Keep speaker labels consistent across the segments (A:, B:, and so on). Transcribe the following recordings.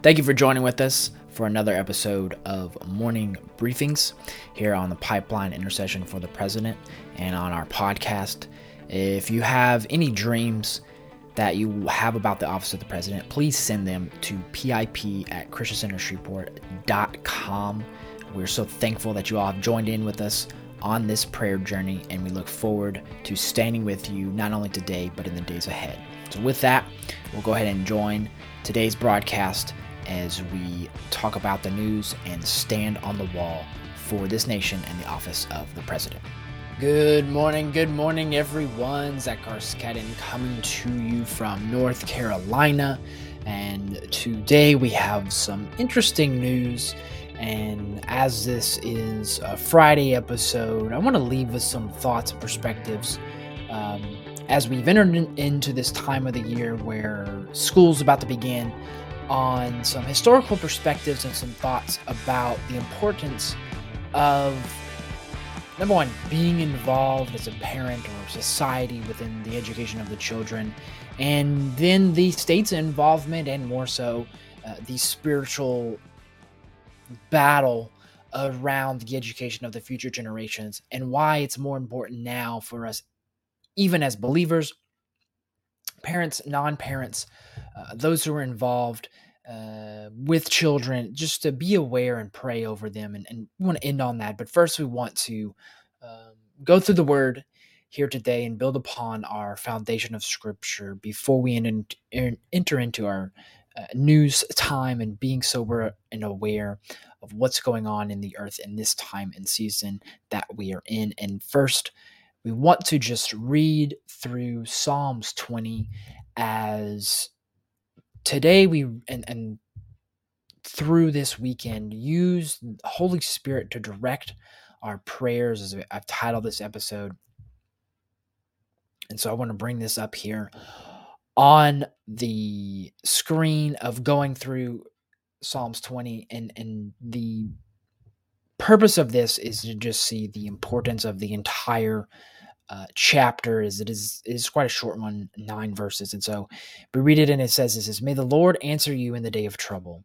A: Thank you for joining with us for another episode of Morning Briefings here on the Pipeline Intercession for the President and on our podcast. If you have any dreams that you have about the Office of the President, please send them to pip at christiancentershreveport.com. We're so thankful that you all have joined in with us on this prayer journey, and we look forward to standing with you not only today, but in the days ahead. So, with that, we'll go ahead and join today's broadcast as we talk about the news and stand on the wall for this nation and the office of the president. Good morning, good morning, everyone. Zach Garskadden coming to you from North Carolina. And today we have some interesting news. And as this is a Friday episode, I want to leave with some thoughts and perspectives um, as we've entered into this time of the year where school's about to begin on some historical perspectives and some thoughts about the importance of number one being involved as a parent or society within the education of the children and then the state's involvement and more so uh, the spiritual battle around the education of the future generations and why it's more important now for us even as believers parents non-parents uh, those who are involved uh, with children, just to be aware and pray over them. And, and we want to end on that. But first, we want to um, go through the word here today and build upon our foundation of scripture before we enter into our uh, news time and being sober and aware of what's going on in the earth in this time and season that we are in. And first, we want to just read through Psalms 20 as today we and and through this weekend use holy spirit to direct our prayers as i've titled this episode. And so i want to bring this up here on the screen of going through psalms 20 and and the purpose of this is to just see the importance of the entire uh, chapter is it is it is quite a short one, nine verses, and so we read it and it says this is May the Lord answer you in the day of trouble.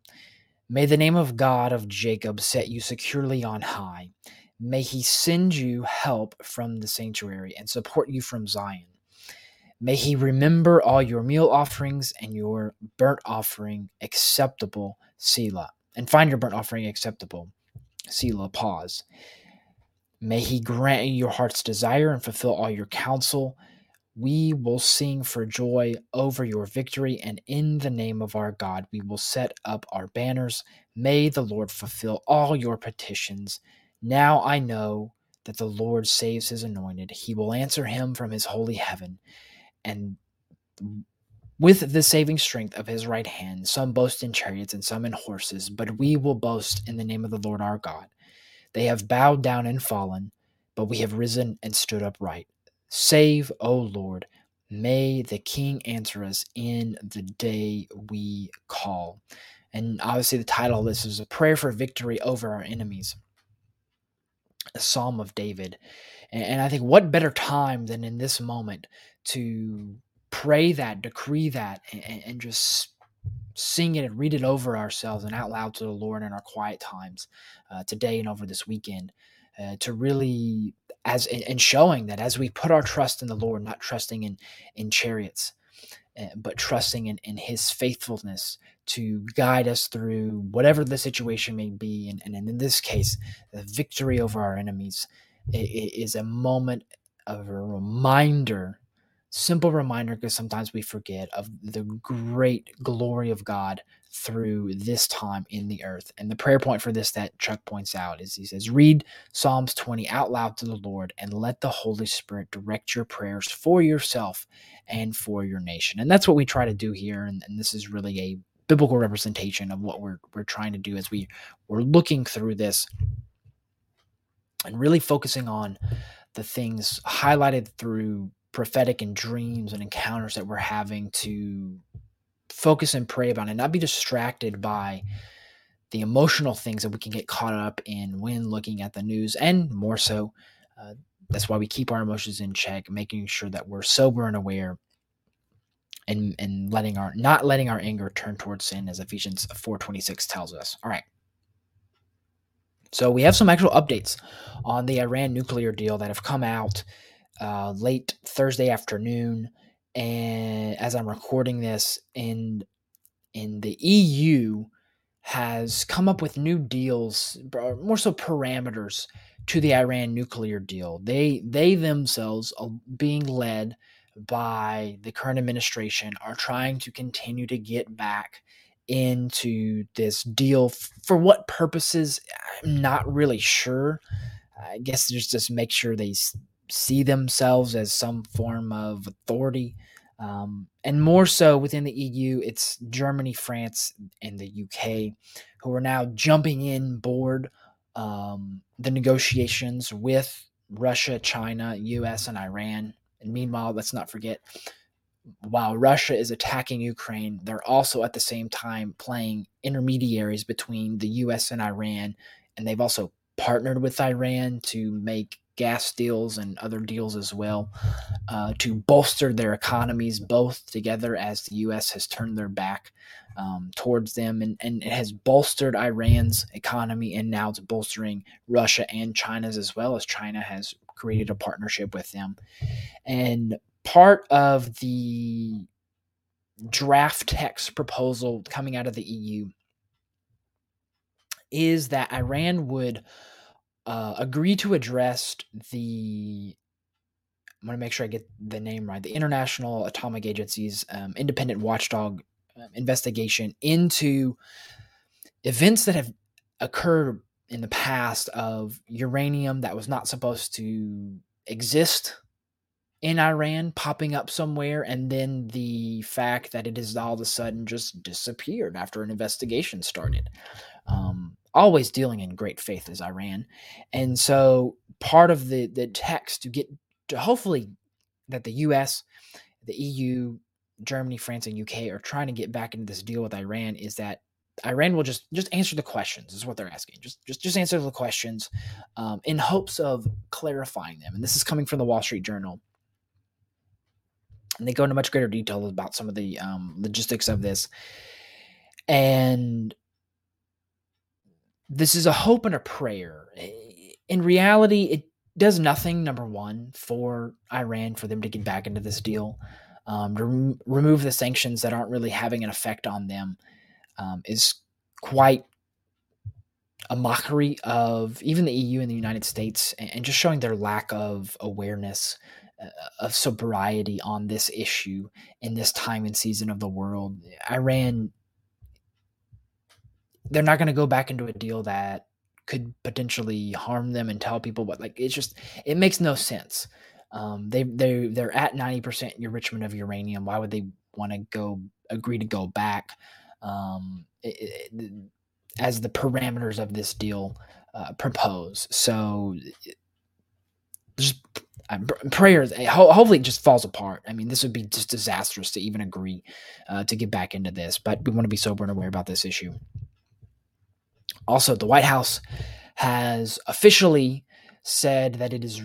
A: May the name of God of Jacob set you securely on high. May he send you help from the sanctuary and support you from Zion. May he remember all your meal offerings and your burnt offering acceptable, Selah, and find your burnt offering acceptable, Selah. Pause. May he grant you your heart's desire and fulfill all your counsel. We will sing for joy over your victory, and in the name of our God, we will set up our banners. May the Lord fulfill all your petitions. Now I know that the Lord saves his anointed. He will answer him from his holy heaven. And with the saving strength of his right hand, some boast in chariots and some in horses, but we will boast in the name of the Lord our God. They have bowed down and fallen, but we have risen and stood upright. Save, O Lord. May the King answer us in the day we call. And obviously, the title of this is a prayer for victory over our enemies, a psalm of David. And I think what better time than in this moment to pray that, decree that, and, just sing it and read it over ourselves and out loud to the Lord in our quiet times uh, today and over this weekend uh, to really as and showing that as we put our trust in the Lord, not trusting in in chariots, uh, but trusting in, in His faithfulness to guide us through whatever the situation may be, and, and in this case, the victory over our enemies is a moment of a reminder simple reminder because sometimes we forget of the great glory of God through this time in the earth. And the prayer point for this that Chuck points out is he says, Read Psalms 20 out loud to the Lord and let the Holy Spirit direct your prayers for yourself and for your nation. And that's what we try to do here. And, and this is really a biblical representation of what we're, we're trying to do as we, we're looking through this and really focusing on the things highlighted through prophetic and dreams and encounters that we're having to focus and pray about and not be distracted by the emotional things that we can get caught up in when looking at the news and more so uh, that's why we keep our emotions in check making sure that we're sober and aware and and letting our not letting our anger turn towards sin as Ephesians 4:26 tells us. All right. So we have some actual updates on the Iran nuclear deal that have come out uh, late Thursday afternoon, and as I'm recording this, in in the EU has come up with new deals, more so parameters to the Iran nuclear deal. They they themselves, are being led by the current administration, are trying to continue to get back into this deal. For what purposes, I'm not really sure. I guess just just make sure they see themselves as some form of authority. Um, and more so within the EU, it's Germany, France, and the UK who are now jumping in board um, the negotiations with Russia, China, US, and Iran. And meanwhile, let's not forget, while Russia is attacking Ukraine, they're also at the same time playing intermediaries between the US and Iran. And they've also partnered with Iran to make gas deals and other deals as well uh, to bolster their economies both together as the U.S. has turned their back um, towards them and, and it has bolstered Iran's economy and now it's bolstering Russia and China's as well as China has created a partnership with them. And part of the draft text proposal coming out of the EU is that Iran would uh, agree to address the I'm going to make sure I get the name right. The International Atomic Agency's um, independent watchdog um, investigation into events that have occurred in the past of uranium that was not supposed to exist in Iran popping up somewhere, and then the fact that it has all of a sudden just disappeared after an investigation started. Um, always dealing in great faith as Iran. And so part of the, the text to get to hopefully that the US, the EU, Germany, France, and UK are trying to get back into this deal with Iran is that Iran will just just answer the questions is what they're asking. Just just just answer the questions um, in hopes of clarifying them. And this is coming from the Wall Street Journal. And they go into much greater detail about some of the um, logistics of this. And this is a hope and a prayer. In reality, it does nothing, number one, for Iran for them to get back into this deal. Um, to rem- remove the sanctions that aren't really having an effect on them um, is quite a mockery of even the EU and the United States and, and just showing their lack of awareness uh, of sobriety on this issue in this time and season of the world. Iran they're not going to go back into a deal that could potentially harm them and tell people what like it's just it makes no sense. Um, they they they're at 90% enrichment of uranium. Why would they want to go agree to go back? Um, it, it, as the parameters of this deal uh, propose. So just uh, prayers eh, hopefully it just falls apart. I mean this would be just disastrous to even agree uh, to get back into this but we want to be sober and aware about this issue also, the White House has officially said that it is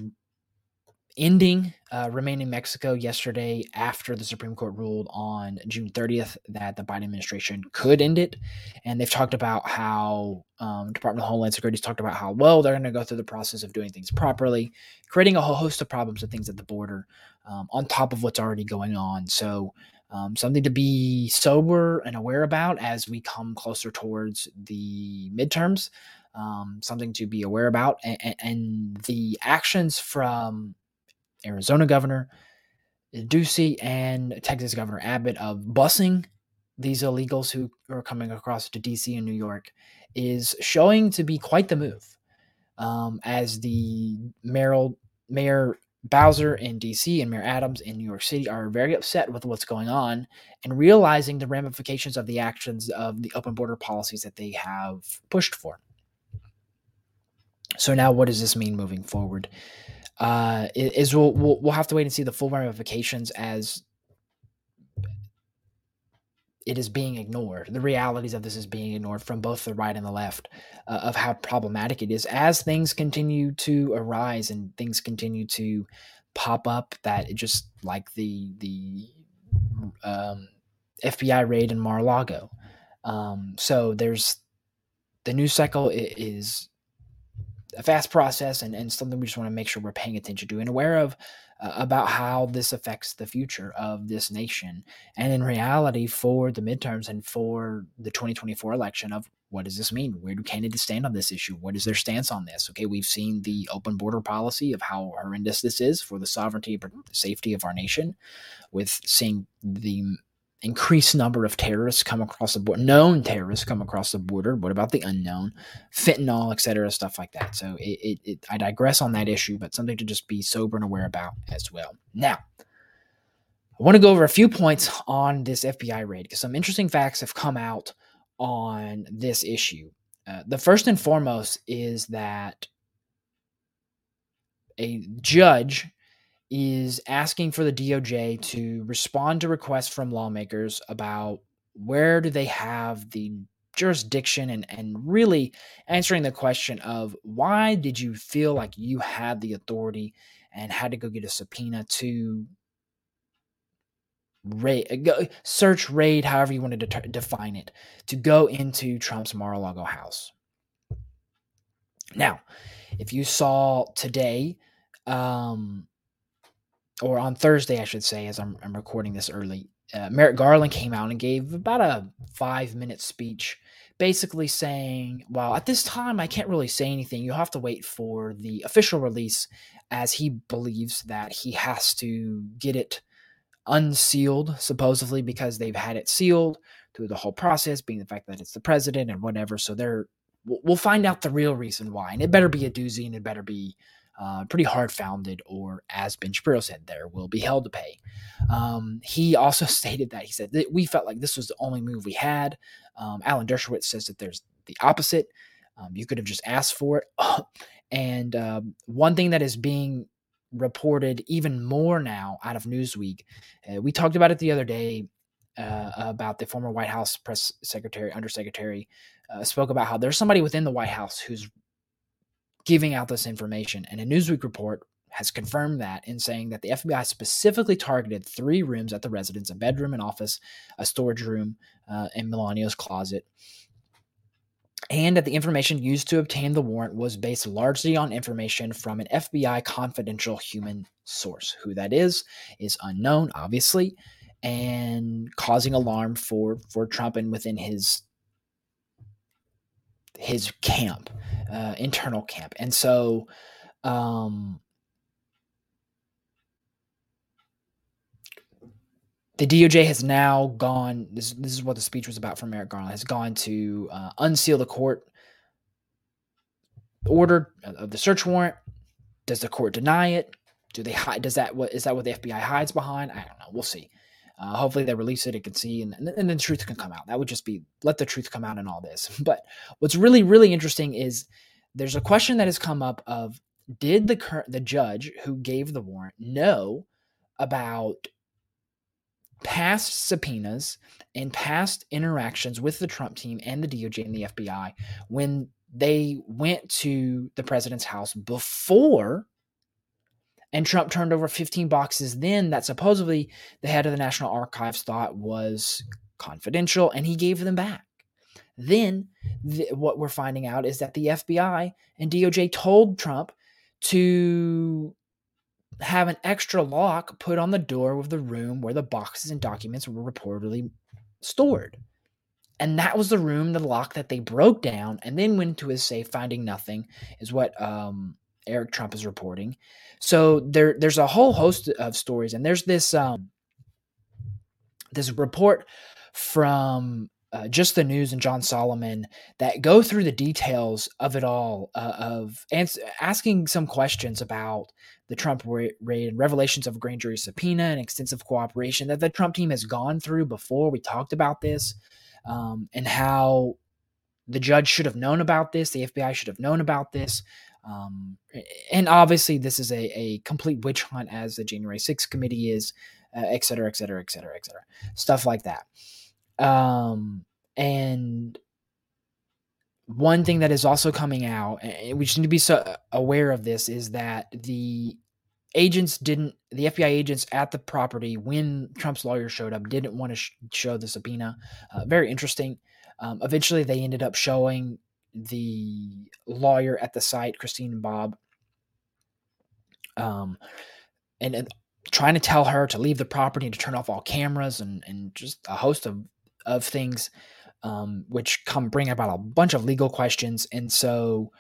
A: ending uh, Remain in Mexico yesterday after the Supreme Court ruled on June 30th that the Biden administration could end it. And they've talked about how um, Department of Homeland Security has talked about how, well, they're going to go through the process of doing things properly, creating a whole host of problems and things at the border um, on top of what's already going on. So um, something to be sober and aware about as we come closer towards the midterms. Um, something to be aware about, and, and, the actions from Arizona Governor Ducey and Texas Governor Abbott of busing these illegals who are coming across to DC and New York is showing to be quite the move. Um, as the mayor, mayor Bowser in DC and Mayor Adams in New York City are very upset with what's going on and realizing the ramifications of the actions of the open border policies that they have pushed for. So now, what does this mean moving forward? Uh, is we'll, we'll, we'll have to wait and see the full ramifications as it is being ignored. The realities of this is being ignored from both the right and the left uh, of how problematic it is as things continue to arise and things continue to pop up that just like the the um, FBI raid in Mar-a-Lago. Um, so there's the news cycle is a fast process and, and something we just want to make sure we're paying attention to and aware of uh, about how this affects the future of this nation. And in reality, for the midterms and for the 2024 election, of what does this mean? Where do candidates stand on this issue? What is their stance on this? Okay, we've seen the open border policy of how horrendous this is for the sovereignty and safety of our nation, with seeing the increased number of terrorists come across the border, known terrorists come across the border. What about the unknown, fentanyl, et cetera, stuff like that. So it, it, it, I digress on that issue, but something to just be sober and aware about as well. Now, I want to go over a few points on this FBI raid because some interesting facts have come out on this issue. Uh, the first and foremost is that a judge is asking for the DOJ to respond to requests from lawmakers about where do they have the jurisdiction and, and really answering the question of why did you feel like you had the authority and had to go get a subpoena to raid, search raid, however you want to de- define it, to go into Trump's Mar-a-Lago house. Now, if you saw today, um, or on Thursday, I should say, as I'm, I'm recording this early, uh, Merrick Garland came out and gave about a five minute speech, basically saying, Well, at this time, I can't really say anything. You'll have to wait for the official release, as he believes that he has to get it unsealed, supposedly, because they've had it sealed through the whole process, being the fact that it's the president and whatever. So they're, we'll find out the real reason why. And it better be a doozy and it better be uh, pretty hard founded, or as Ben Shapiro said, there will be hell to pay. Um, he also stated that he said that we felt like this was the only move we had. Um, Alan Dershowitz says that there's the opposite. Um, you could have just asked for it. and um, one thing that is being reported even more now out of Newsweek, uh, we talked about it the other day uh, about the former White House press secretary, undersecretary, uh, spoke about how there's somebody within the White House who's giving out this information. And a Newsweek report has confirmed that in saying that the FBI specifically targeted three rooms at the residence a bedroom, an office, a storage room, uh, and Melania's closet. And that the information used to obtain the warrant was based largely on information from an FBI confidential human source. Who that is is unknown, obviously, and causing alarm for for Trump and within his his camp, uh, internal camp, and so um, the DOJ has now gone. This this is what the speech was about from Merrick Garland. Has gone to uh, unseal the court order of the search warrant. Does the court deny it? Do they hide? Does that what is that what the FBI hides behind? I don't know. We'll see. Uh, hopefully they release it, it can see, and, and then the truth can come out. That would just be let the truth come out in all this. But what's really, really interesting is there's a question that has come up of did the current the judge who gave the warrant know about past subpoenas and past interactions with the Trump team and the DOJ and the FBI when they went to the president's house before and Trump turned over 15 boxes then that supposedly the head of the National Archives thought was confidential, and he gave them back. Then, th- what we're finding out is that the FBI and DOJ told Trump to have an extra lock put on the door of the room where the boxes and documents were reportedly stored. And that was the room, the lock that they broke down and then went to his safe, finding nothing, is what um, Eric Trump is reporting. So there there's a whole host of stories, and there's this um, this report from uh, just the news and John Solomon that go through the details of it all, uh, of ans- asking some questions about the Trump raid and revelations of a grand jury subpoena and extensive cooperation that the Trump team has gone through before. We talked about this um, and how the judge should have known about this, the FBI should have known about this. Um, and obviously, this is a, a complete witch hunt, as the January 6th committee is, uh, et cetera, et cetera, et cetera, et cetera. Stuff like that. Um, and one thing that is also coming out, and we just need to be so aware of this, is that the agents didn't the FBI agents at the property when Trump's lawyer showed up didn't want to sh- show the subpoena. Uh, very interesting. Um, eventually, they ended up showing the lawyer at the site, Christina Bobb, um, and, and trying to tell her to leave the property and to turn off all cameras and, and just a host of, of things, um, which come bring about a bunch of legal questions. And so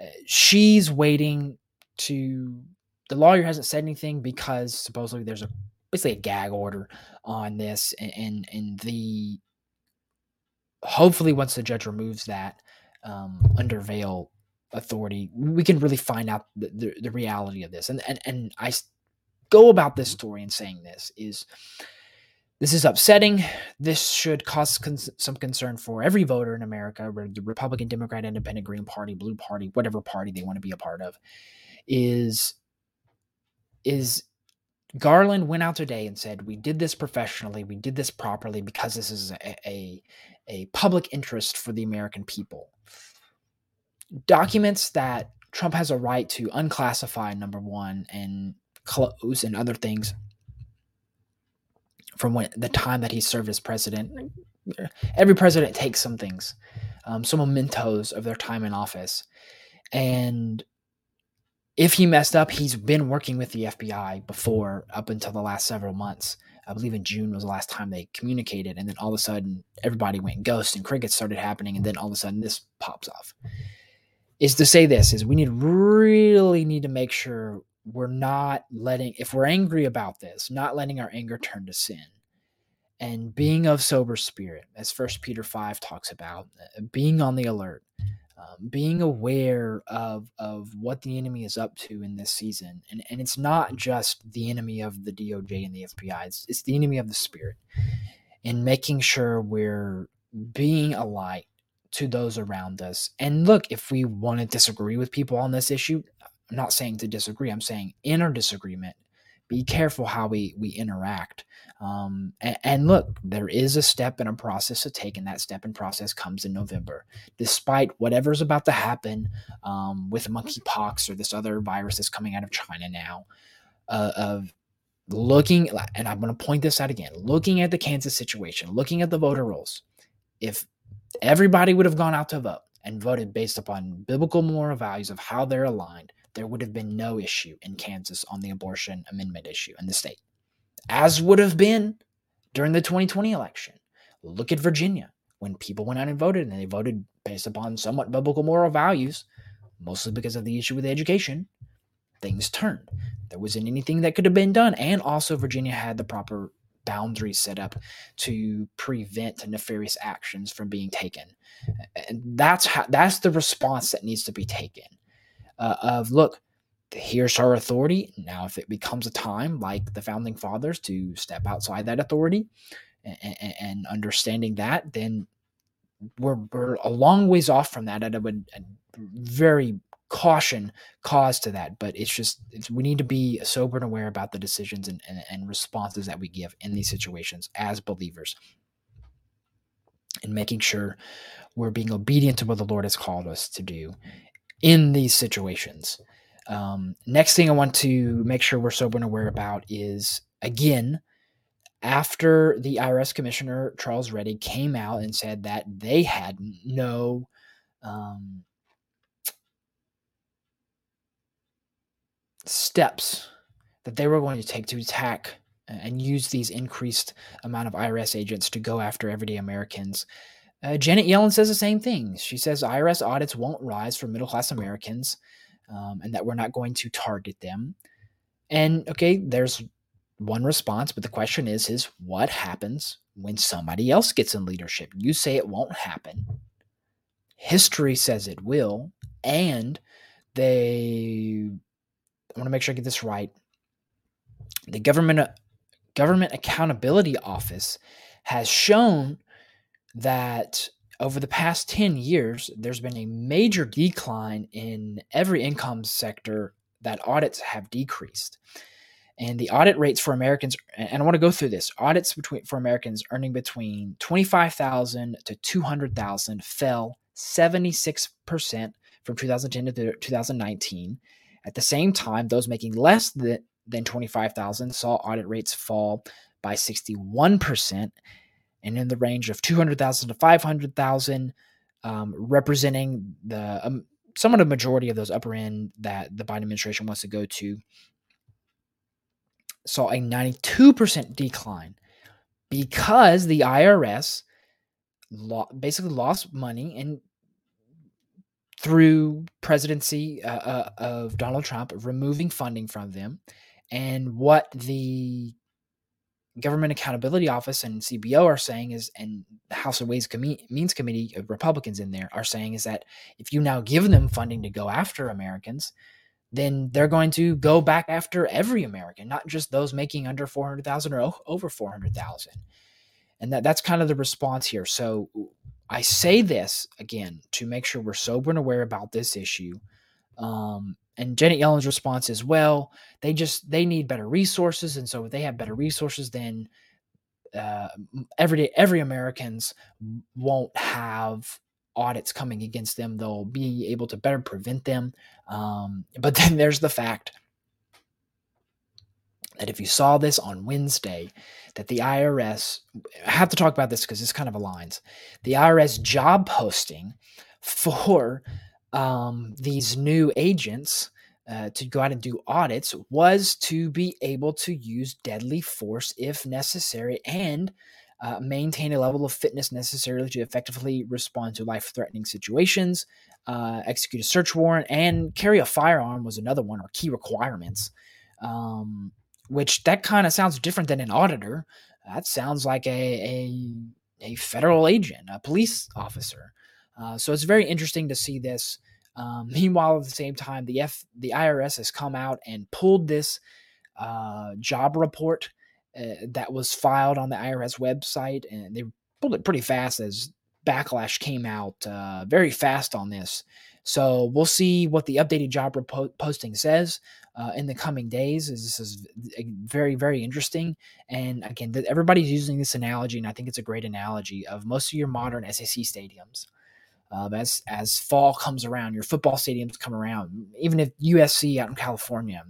A: uh, she's waiting to the lawyer hasn't said anything because supposedly there's a basically a gag order on this and and, and the hopefully once the judge removes that um, under veil authority we can really find out the, the, the reality of this and, and and i go about this story in saying this is this is upsetting. This should cause some concern for every voter in America, the Republican, Democrat, Independent, Green Party, Blue Party, whatever party they want to be a part of. Is is Garland went out today and said, "We did this professionally. We did this properly because this is a, a, a public interest for the American people." Documents that Trump has a right to unclassify, number one, and close and other things from when the time that he served as president. Every president takes some things, um, some mementos of their time in office, and if he messed up, he's been working with the FBI before up until the last several months. I believe in June was the last time they communicated, and then all of a sudden everybody went ghost and crickets started happening, and then all of a sudden this pops off. Is to say this is we need really need to make sure we're not letting if we're angry about this, not letting our anger turn to sin. And being of sober spirit, as First Peter 5 talks about, uh, being on the alert, um, being aware of of what the enemy is up to in this season, and and it's not just the enemy of the DOJ and the FBI; it's, it's the enemy of the spirit, and making sure we're being a light to those around us. And look, if we want to disagree with people on this issue, I'm not saying to disagree. I'm saying in our disagreement, be careful how we we interact. Um, and, and, look, there is a step and a process to take, and that step and process comes in November. Despite whatever's about to happen um, with monkeypox or this other virus that's coming out of China now, uh, of looking, and I'm going to point this out again, looking at the Kansas situation, looking at the voter rolls. If everybody would have gone out to vote and voted based upon biblical moral values of how they're aligned, there would have been no issue in Kansas on the abortion amendment issue in the state, as would have been during the 2020 election. Look at Virginia when people went out and voted, and they voted based upon somewhat biblical moral values, mostly because of the issue with education. Things turned. There wasn't anything that could have been done, and also Virginia had the proper boundaries set up to prevent nefarious actions from being taken. And that's how that's the response that needs to be taken uh, of look, here's our authority. Now, if it becomes a time like the founding fathers to step outside that authority and, and understanding that, then we're, we're a long ways off from that. And I would very caution cause to that, but it's just it's, we need to be sober and aware about the decisions and, and, and responses that we give in these situations as believers and making sure we're being obedient to what the Lord has called us to do in these situations. Um, next thing I want to make sure we're sober and aware about is again, after the IRS Commissioner Charles Rettig came out and said that they had no um, steps that they were going to take to attack and use these increased amount of IRS agents to go after everyday Americans uh, Janet Yellen says the same thing. She says IRS audits won't rise for middle class Americans um, and that we're not going to target them. And okay, there's one response, but the question is, is what happens when somebody else gets in leadership? You say it won't happen. History says it will. And they, I want to make sure I get this right. The government government accountability office has shown that over the past 10 years, there's been a major decline in every income sector that audits have decreased. And the audit rates for Americans, and I want to go through this audits between for Americans earning between 25,000 to 200,000 fell 76% from 2010 to 2019. At the same time, those making less than than 25,000 saw audit rates fall by 61%, and in the range of 200,000 to 500,000, um, representing the um, somewhat a majority of those upper end that the Biden administration wants to go to, saw a 92% decline because the IRS lo- basically lost money and through presidency uh, uh, of Donald Trump removing funding from them. And what the Government Accountability Office and CBO are saying is, and the House of Ways Com- Means Committee of Republicans in there are saying is that if you now give them funding to go after Americans, then they're going to go back after every American, not just those making under 400,000 or over 400,000. And that, that's kind of the response here. So I say this again to make sure we're sober and aware about this issue. Um, and Janet Yellen's response is, well, they just they need better resources, and so if they have better resources, then uh, every every Americans won't have audits coming against them. They'll be able to better prevent them. Um, but then there's the fact that if you saw this on Wednesday, that the IRS, I have to talk about this because this kind of aligns. The IRS job posting for um, these new agents uh, to go out and do audits was to be able to use deadly force if necessary and uh, maintain a level of fitness necessary to effectively respond to life threatening situations, uh, execute a search warrant, and carry a firearm was another one or key requirements. Um, which that kind of sounds different than an auditor. That sounds like a, a, a federal agent, a police officer. Uh, so it's very interesting to see this. Um, meanwhile, at the same time, the F the IRS has come out and pulled this uh, job report uh, that was filed on the IRS website, and they pulled it pretty fast as backlash came out uh, very fast on this. So we'll see what the updated job repo- posting says uh, in the coming days. This is very, very interesting. And again, everybody's using this analogy, and I think it's a great analogy of most of your modern SEC stadiums. Um, as as fall comes around, your football stadiums come around. Even if USC out in California,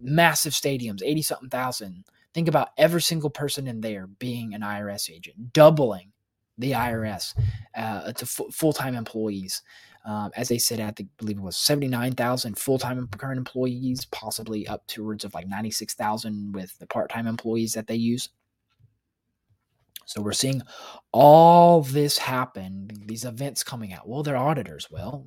A: massive stadiums, eighty something thousand. Think about every single person in there being an IRS agent, doubling the IRS uh, to f- full time employees. Um, as they said, I think, believe it was 79,000 full time current employees, possibly up towards of like 96,000 with the part time employees that they use. So we're seeing all this happen, these events coming out. Well, they're auditors. Well,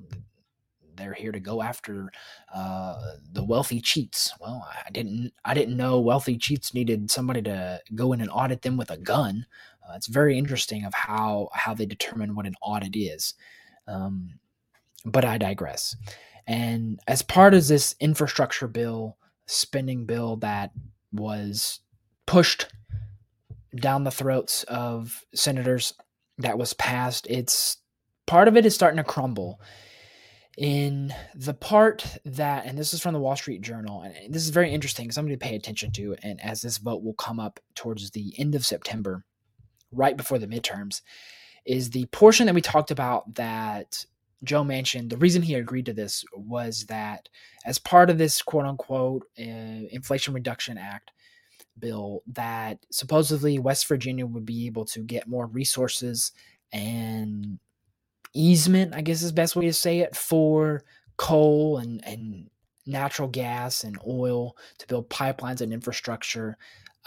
A: they're here to go after uh, the wealthy cheats. Well, I didn't I didn't know wealthy cheats needed somebody to go in and audit them with a gun. Uh, it's very interesting of how how they determine what an audit is. Um, but I digress. And as part of this infrastructure bill, spending bill that was pushed down the throats of senators that was passed, it's part of it is starting to crumble. In the part that, and this is from the Wall Street Journal, and this is very interesting, something to pay attention to, and as this vote will come up towards the end of September, right before the midterms, is the portion that we talked about that Joe Manchin, the reason he agreed to this was that as part of this quote unquote uh, Inflation Reduction Act bill, that supposedly West Virginia would be able to get more resources and easement, I guess is best way to say it, for coal and, and natural gas and oil to build pipelines and infrastructure.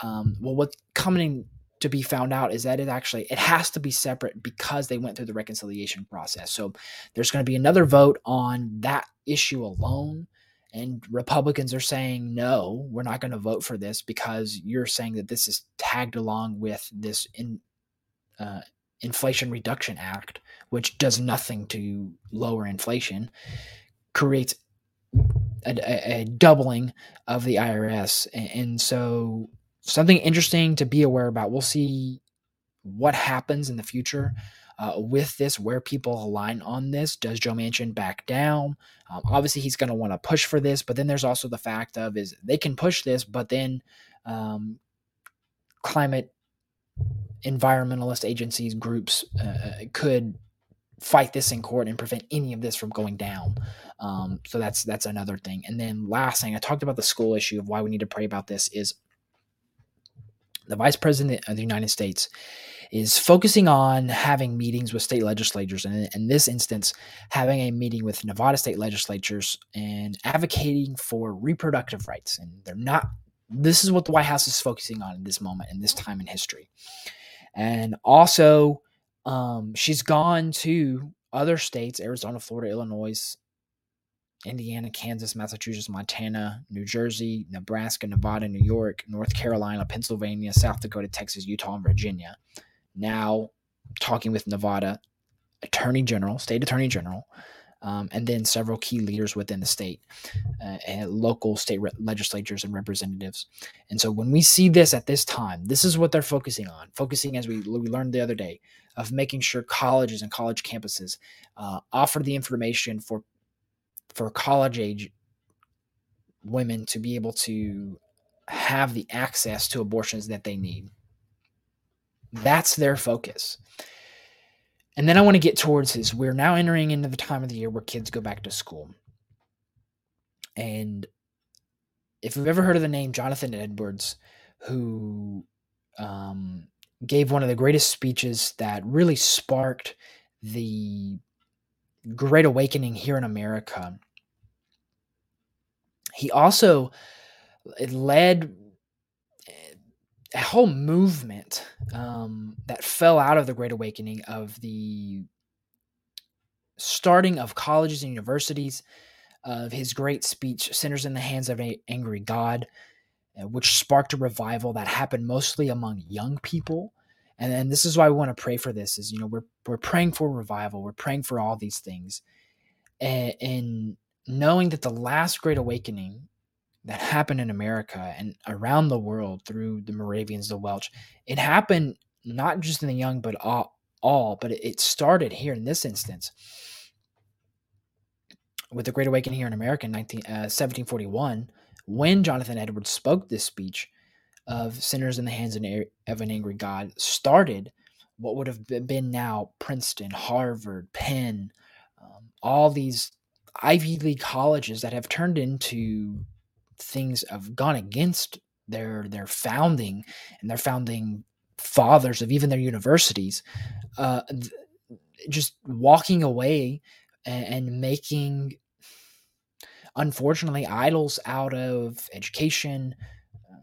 A: Um, well, what's coming to be found out is that it actually it has to be separate because they went through the reconciliation process. So there's going to be another vote on that issue alone and Republicans are saying no, we're not going to vote for this because you're saying that this is tagged along with this in, uh, Inflation Reduction Act, which does nothing to lower inflation, creates a, a, a doubling of the IRS, and, and so something interesting to be aware about. We'll see what happens in the future uh, with this, where people align on this. Does Joe Manchin back down? Um, obviously, he's going to want to push for this, but then there's also the fact of is they can push this, but then um, climate environmentalist agencies groups uh, could fight this in court and prevent any of this from going down. Um, so that's that's another thing. And then last thing, I talked about the school issue of why we need to pray about this is the vice president of the United States is focusing on having meetings with state legislatures, and in this instance, having a meeting with Nevada state legislatures and advocating for reproductive rights. And they're not. This is what the White House is focusing on in this moment, in this time in history. And also, um, she's gone to other states Arizona, Florida, Illinois, Indiana, Kansas, Massachusetts, Montana, New Jersey, Nebraska, Nevada, New York, North Carolina, Pennsylvania, South Dakota, Texas, Utah, and Virginia. Now, talking with Nevada Attorney General, State Attorney General, um, and then several key leaders within the state, uh, and local state re- legislatures and representatives. And so when we see this at this time, this is what they're focusing on, focusing as we, we learned the other day of making sure colleges and college campuses uh, offer the information for for college age women to be able to have the access to abortions that they need. That's their focus. And then I want to get towards this. We're now entering into the time of the year where kids go back to school. And if you've ever heard of the name Jonathan Edwards, who um, gave one of the greatest speeches that really sparked the Great Awakening here in America, he also led a whole movement um, that fell out of the Great Awakening of the starting of colleges and universities, of his great speech, Sinners in the Hands of an Angry God, uh, which sparked a revival that happened mostly among young people. And, and this is why we want to pray for this is, you know, we're, we're praying for revival. We're praying for all these things. And, and knowing that the last Great Awakening that happened in America and around the world through the Moravians, the Welsh. It happened not just in the young, but all, all but it started here in this instance with the Great Awakening here in America in 19, uh, 1741, when Jonathan Edwards spoke this speech of sinners in the hands of an angry God, started what would have been now Princeton, Harvard, Penn, um, all these Ivy League colleges that have turned into things have gone against their their founding and their founding fathers of even their universities uh, th- just walking away and, and making unfortunately idols out of education um,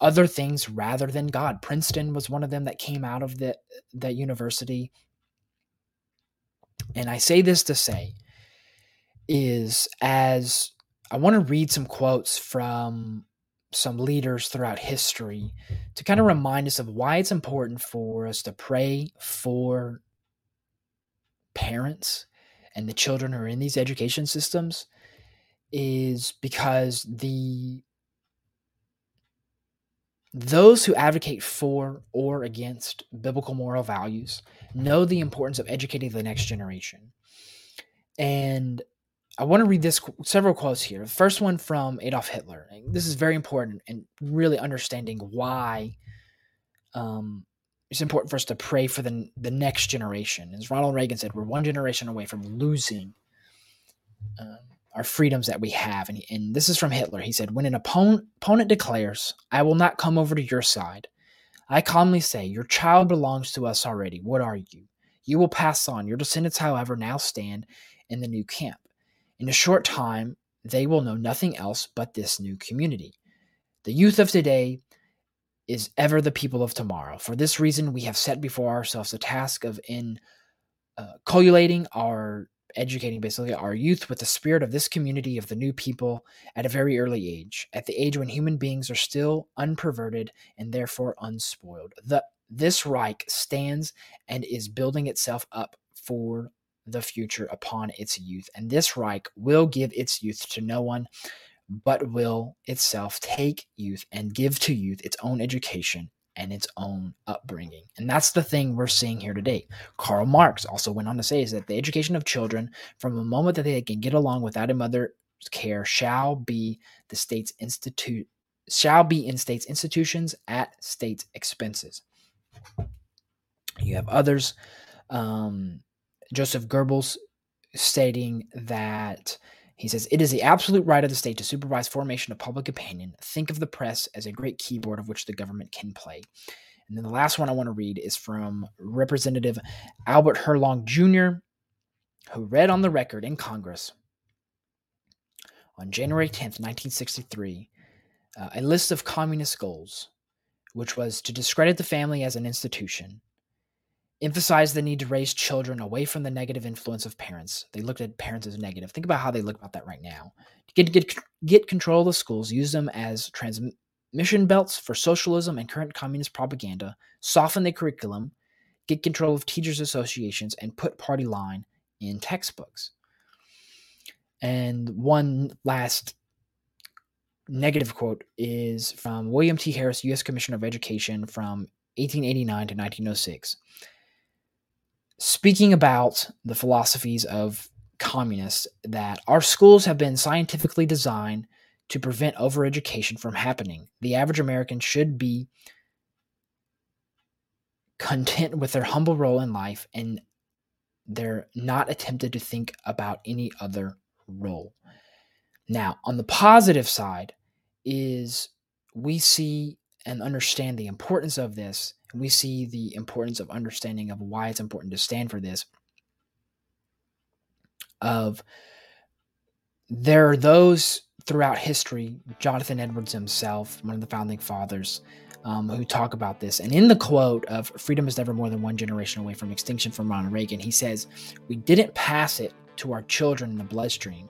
A: other things rather than god. Princeton was one of them that came out of the, that university. And i say this to say is as I want to read some quotes from some leaders throughout history to kind of remind us of why it's important for us to pray for parents and the children who are in these education systems is because the those who advocate for or against biblical moral values know the importance of educating the next generation. And I want to read this several quotes here. The first one from Adolf Hitler. This is very important and really understanding why um, it's important for us to pray for the the next generation. As Ronald Reagan said, we're one generation away from losing um, our freedoms that we have. And, and this is from Hitler. He said, "When an opponent opponent declares, I will not come over to your side, I calmly say, your child belongs to us already. What are you? You will pass on. Your descendants, however, now stand in the new camp." In a short time, they will know nothing else but this new community. The youth of today is ever the people of tomorrow. For this reason, we have set before ourselves the task of in uh, collating our educating basically our youth with the spirit of this community of the new people at a very early age, at the age when human beings are still unperverted and therefore unspoiled. The this Reich stands and is building itself up for the future upon its youth. And this Reich will give its youth to no one, but will itself take youth and give to youth its own education and its own upbringing. And that's the thing we're seeing here today. Karl Marx also went on to say is that the education of children from the moment that they can get along without a mother's care shall be the state's institute shall be in state's institutions at state's expenses. You have others um, Joseph Goebbels stating that he says it is the absolute right of the state to supervise formation of public opinion. Think of the press as a great keyboard of which the government can play. And then the last one I want to read is from Representative Albert Herlong Jr., who read on the record in Congress on January 10th, 1963, uh, a list of communist goals, which was to discredit the family as an institution, emphasize the need to raise children away from the negative influence of parents. They looked at parents as negative. Think about how they look about that right now. Get get get control of the schools, use them as transmission belts for socialism and current communist propaganda, soften the curriculum, get control of teachers associations and put party line in textbooks. And one last negative quote is from William T. Harris, U.S. Commissioner of Education from 1889 to 1906 speaking about the philosophies of communists that our schools have been scientifically designed to prevent overeducation from happening. The average American should be content with their humble role in life and they're not attempted to think about any other role. Now, on the positive side is we see and understand the importance of this and we see the importance of understanding of why it's important to stand for this of there are those throughout history jonathan edwards himself one of the founding fathers um, who talk about this and in the quote of freedom is never more than one generation away from extinction from ronald reagan he says we didn't pass it to our children in the bloodstream.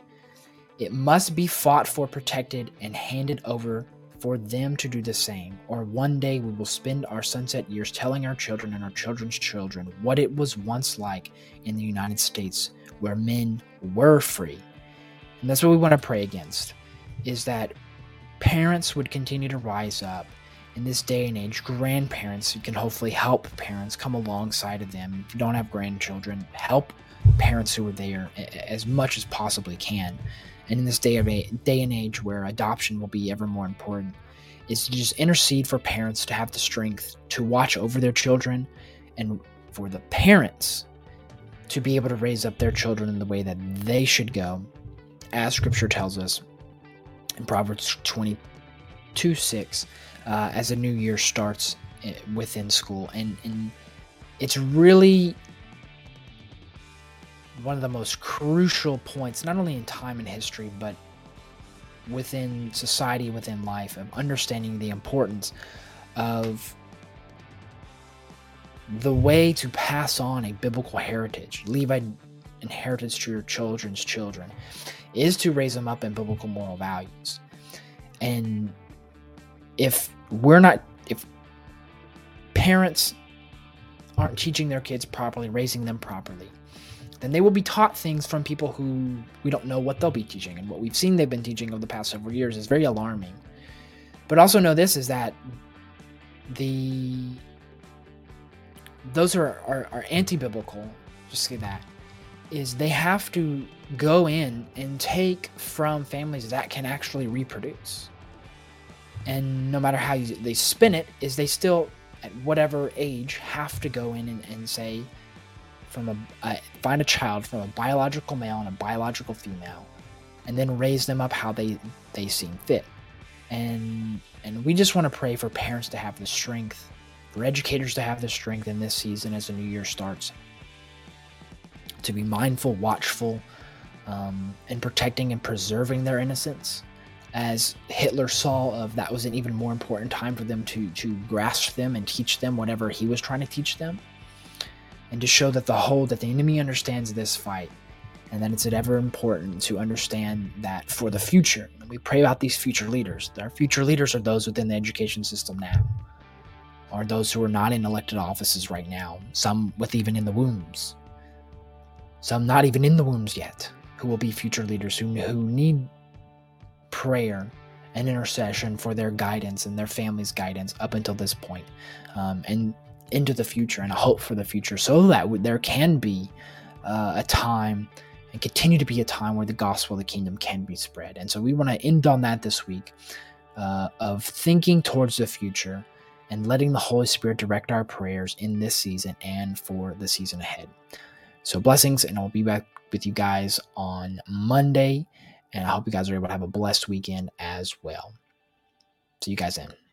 A: It must be fought for protected and handed over for them to do the same, or one day we will spend our sunset years telling our children and our children's children what it was once like in the United States where men were free. And that's what we want to pray against is that parents would continue to rise up in this day and age, grandparents who can hopefully help parents come alongside of them. If you don't have grandchildren, help parents who are there as much as possibly can and in this day of a day and age where adoption will be ever more important is to just intercede for parents to have the strength to watch over their children and for the parents to be able to raise up their children in the way that they should go as scripture tells us in proverbs 22 6 uh, as a new year starts eh, within school. And, and it's really one of the most crucial points, not only in time and history, but within society, within life, of understanding the importance of the way to pass on a biblical heritage, leave an inheritance to your children's children, is to raise them up in biblical moral values. And if we're not, if parents aren't teaching their kids properly, raising them properly, then they will be taught things from people who we don't know what they'll be teaching. And what we've seen they've been teaching over the past several years is very alarming. But also know this is that the those are, are, are anti-biblical, just say that, is they have to go in and take from families that can actually reproduce. And no matter how you, they spin it, is they still, at whatever age, have to go in and, and say, from a uh, find a child from a biological male and a biological female, and then raise them up how they they seem fit. And and we just want to pray for parents to have the strength, for educators to have the strength in this season as the new year starts, to be mindful, watchful, um, and protecting and preserving their innocence as Hitler saw of that was an even more important time for them to to grasp them and teach them whatever he was trying to teach them and to show that the whole that the enemy understands this fight and that it's ever important to understand that for the future we pray about these future leaders our future leaders are those within the education system now or those who are not in elected offices right now some with even in the wombs some not even in the wombs yet who will be future leaders who, who need prayer and intercession for their guidance and their family's guidance up until this point. Um, and into the future and a hope for the future so that there can be uh, a time and continue to be a time where the gospel of the kingdom can be spread. And so we want to end on that this week uh, of thinking towards the future and letting the Holy Spirit direct our prayers in this season and for the season ahead. So blessings, and I'll be back with you guys on Monday. And I hope you guys are able to have a blessed weekend as well. See you guys then.